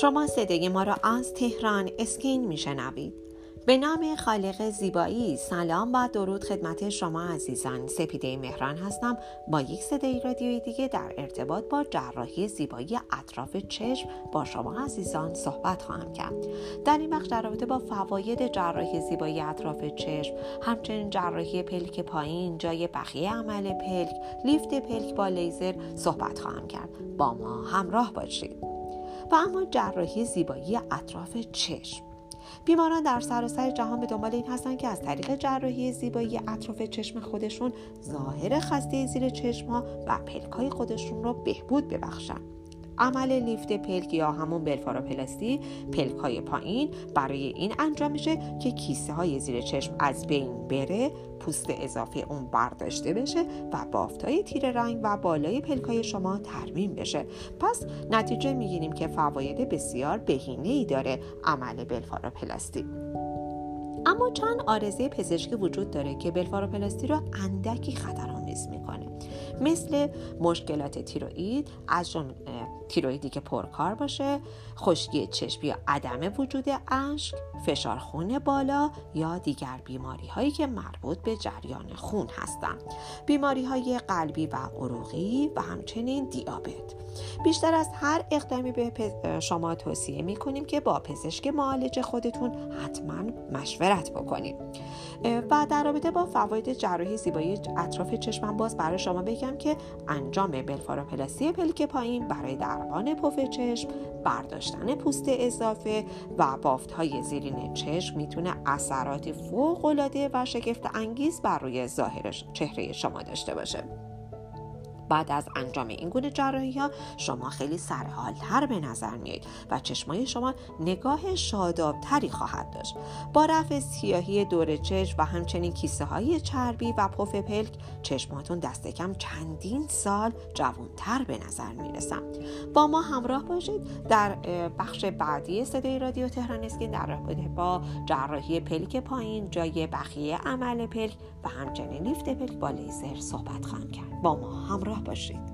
شما صدای ما را از تهران اسکین میشنوید. به نام خالق زیبایی سلام و درود خدمت شما عزیزان. سپیده مهران هستم با یک صدای رادیویی دیگه در ارتباط با جراحی زیبایی اطراف چشم با شما عزیزان صحبت خواهم کرد. در این بخش در رابطه با فواید جراحی زیبایی اطراف چشم همچنین جراحی پلک پایین جای بقیه عمل پلک لیفت پلک با لیزر صحبت خواهم کرد. با ما همراه باشید. و اما جراحی زیبایی اطراف چشم. بیماران در سراسر جهان به دنبال این هستند که از طریق جراحی زیبایی اطراف چشم خودشون ظاهر خسته زیر چشم ها و پلک های خودشون رو بهبود ببخشند عمل لیفت پلک یا همون بلفاروپلاستی پلک های پایین برای این انجام میشه که کیسه های زیر چشم از بین بره پوست اضافه اون برداشته بشه و بافتای تیر رنگ و بالای پلک های شما ترمیم بشه. پس نتیجه می‌گیریم که فواید بسیار بهینه ای داره عمل بلفاروپلاستی. اما چند آرزه پزشکی وجود داره که بلفاروپلاستی رو اندکی خطرآمیز می‌کنه. مثل مشکلات تیروئید از جمله تیرویدی که پرکار باشه خشکی چشم یا عدم وجود اشک فشار خون بالا یا دیگر بیماری هایی که مربوط به جریان خون هستند. بیماری های قلبی و عروقی و همچنین دیابت. بیشتر از هر اقدامی به شما توصیه می کنیم که با پزشک معالج خودتون حتما مشورت بکنیم. و در رابطه با فواید جراحی زیبایی اطراف چشمم باز برای شما بگم که انجام بلفاروپلاستی پلک پایین برای درمان پف چشم برداشتن پوست اضافه و بافت های زیرین چشم می‌تونه اثراتی فوق العاده و شگفت انگیز بر روی ظاهر چهره شما داشته باشه. بعد از انجام این گونه جراحی ها شما خیلی سرحالتر به نظر میایید و چشمای شما نگاه شادابتری خواهد داشت. با رفع سیاهی دور چشم و همچنین کیسه های چربی و پف پلک چشماتون دست کم چندین سال جوانتر به نظر می‌رسن با ما همراه باشید در بخش بعدی صدای رادیو تهران اسکین در رابطه با جراحی پلک پایین جای بخیه عمل پلک و همچنین لیفت پلک با لیزر صحبت خواهم کرد. با ما همراه باشید اگر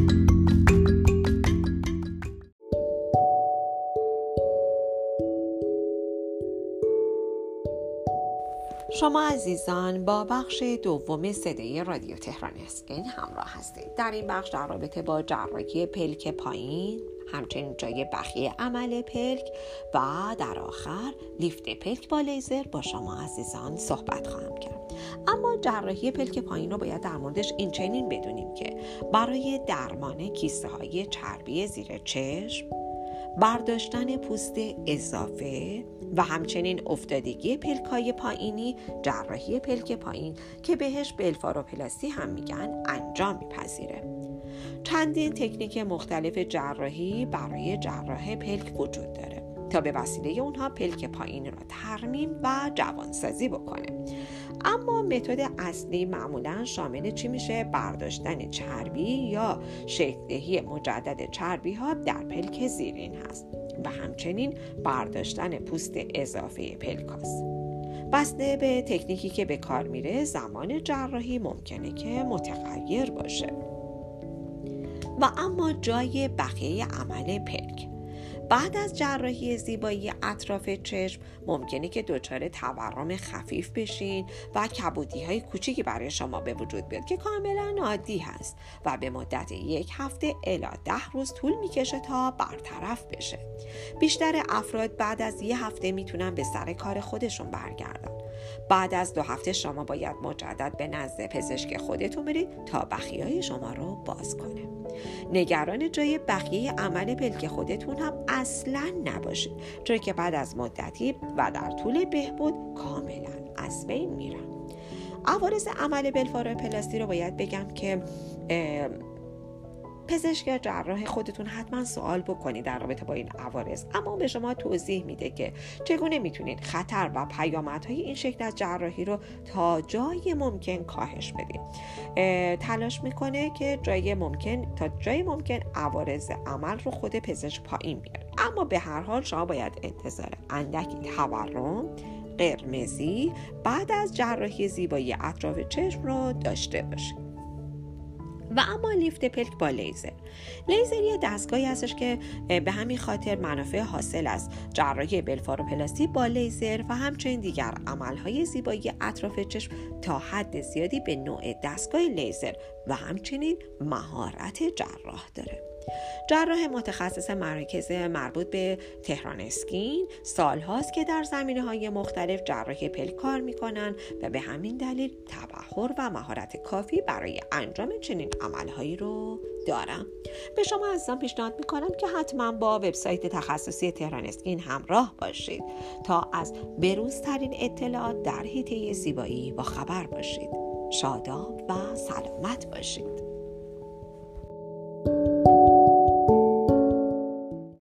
شما عزیزان با بخش دوم صدای رادیو تهران اسکین همراه هستید. در این بخش در رابطه با جراحی پلک پایین همچنین جای بخیه عمل پلک و در آخر لیفت پلک با لیزر با شما عزیزان صحبت خواهم کرد. اما جراحی پلک پایین رو باید در موردش این چنین بدونیم که برای درمان کیسه های چربی زیر چشم برداشتن پوست اضافه و همچنین افتادگی پلک های پایینی جراحی پلک پایین که بهش بلفاروپلاستی هم میگن انجام میپذیره. چندین تکنیک مختلف جراحی برای جراح پلک وجود داره تا به وسیله اونها پلک پایین را ترمیم و جوانسازی بکنه. اما متد اصلی معمولا شامل چی میشه؟ برداشتن چربی یا شکلدهی مجدد چربی ها در پلک زیرین هست و همچنین برداشتن پوست اضافه پلکاس. بسته به تکنیکی که به کار میره زمان جراحی ممکنه که متغیر باشه. و اما جای بقیه عمل پلک. بعد از جراحی زیبایی اطراف چشم ممکنه که دچار تورم خفیف بشین و کبودی های کوچیکی برای شما به وجود بیاد که کاملا عادی هست و به مدت یک هفته الا ده روز طول می‌کشه تا برطرف بشه. بیشتر افراد بعد از یه هفته می‌تونن به سر کار خودشون برگردن. بعد از دو هفته شما باید مجدد به نزد پزشک خودتون برید تا بخیای شما رو باز کنه. نگران جای بقیه عمل پلک خودتون هم اصلا نباشید. چون که بعد از مدتی و در طول بهبود کاملا از بین میرن عوارض عمل پلاستی رو باید بگم که پزشک یا جراح خودتون حتما سوال بکنید در رابطه با این عوارض. اما به شما توضیح میده که چگونه می‌تونید خطر و پیامدهای این شکل از جراحی رو تا جای ممکن کاهش بدید. تلاش می‌کنه که جای ممکن تا جای ممکن عوارض عمل رو خود پزشک پایین بیاره. اما به هر حال شما باید انتظار اندکی تورم قرمزی بعد از جراحی زیبایی اطراف چشم رو داشته باشید. و اما لیفت پلک با لیزر. لیزر یه دستگاهی هستش که به همین خاطر منافع حاصل از جراحی بلفاروپلاستی با لیزر و همچنین دیگر عملهای زیبایی اطراف چشم تا حد زیادی به نوع دستگاه لیزر و همچنین مهارت جراح داره. جراح متخصص مراکز مربوط به تهران اسکین سالهاست که در زمینه های مختلف جراحی پلک کار می‌کنن و به همین دلیل تبهر و مهارت کافی برای انجام چنین عملهایی رو دارم به شما عزیزان پیشنهاد می‌کنم که حتما با وبسایت تخصصی تهران اسکین همراه باشید تا از بروزترین اطلاعات در حیطه زیبایی با خبر باشید. شاداب و سلامت باشید.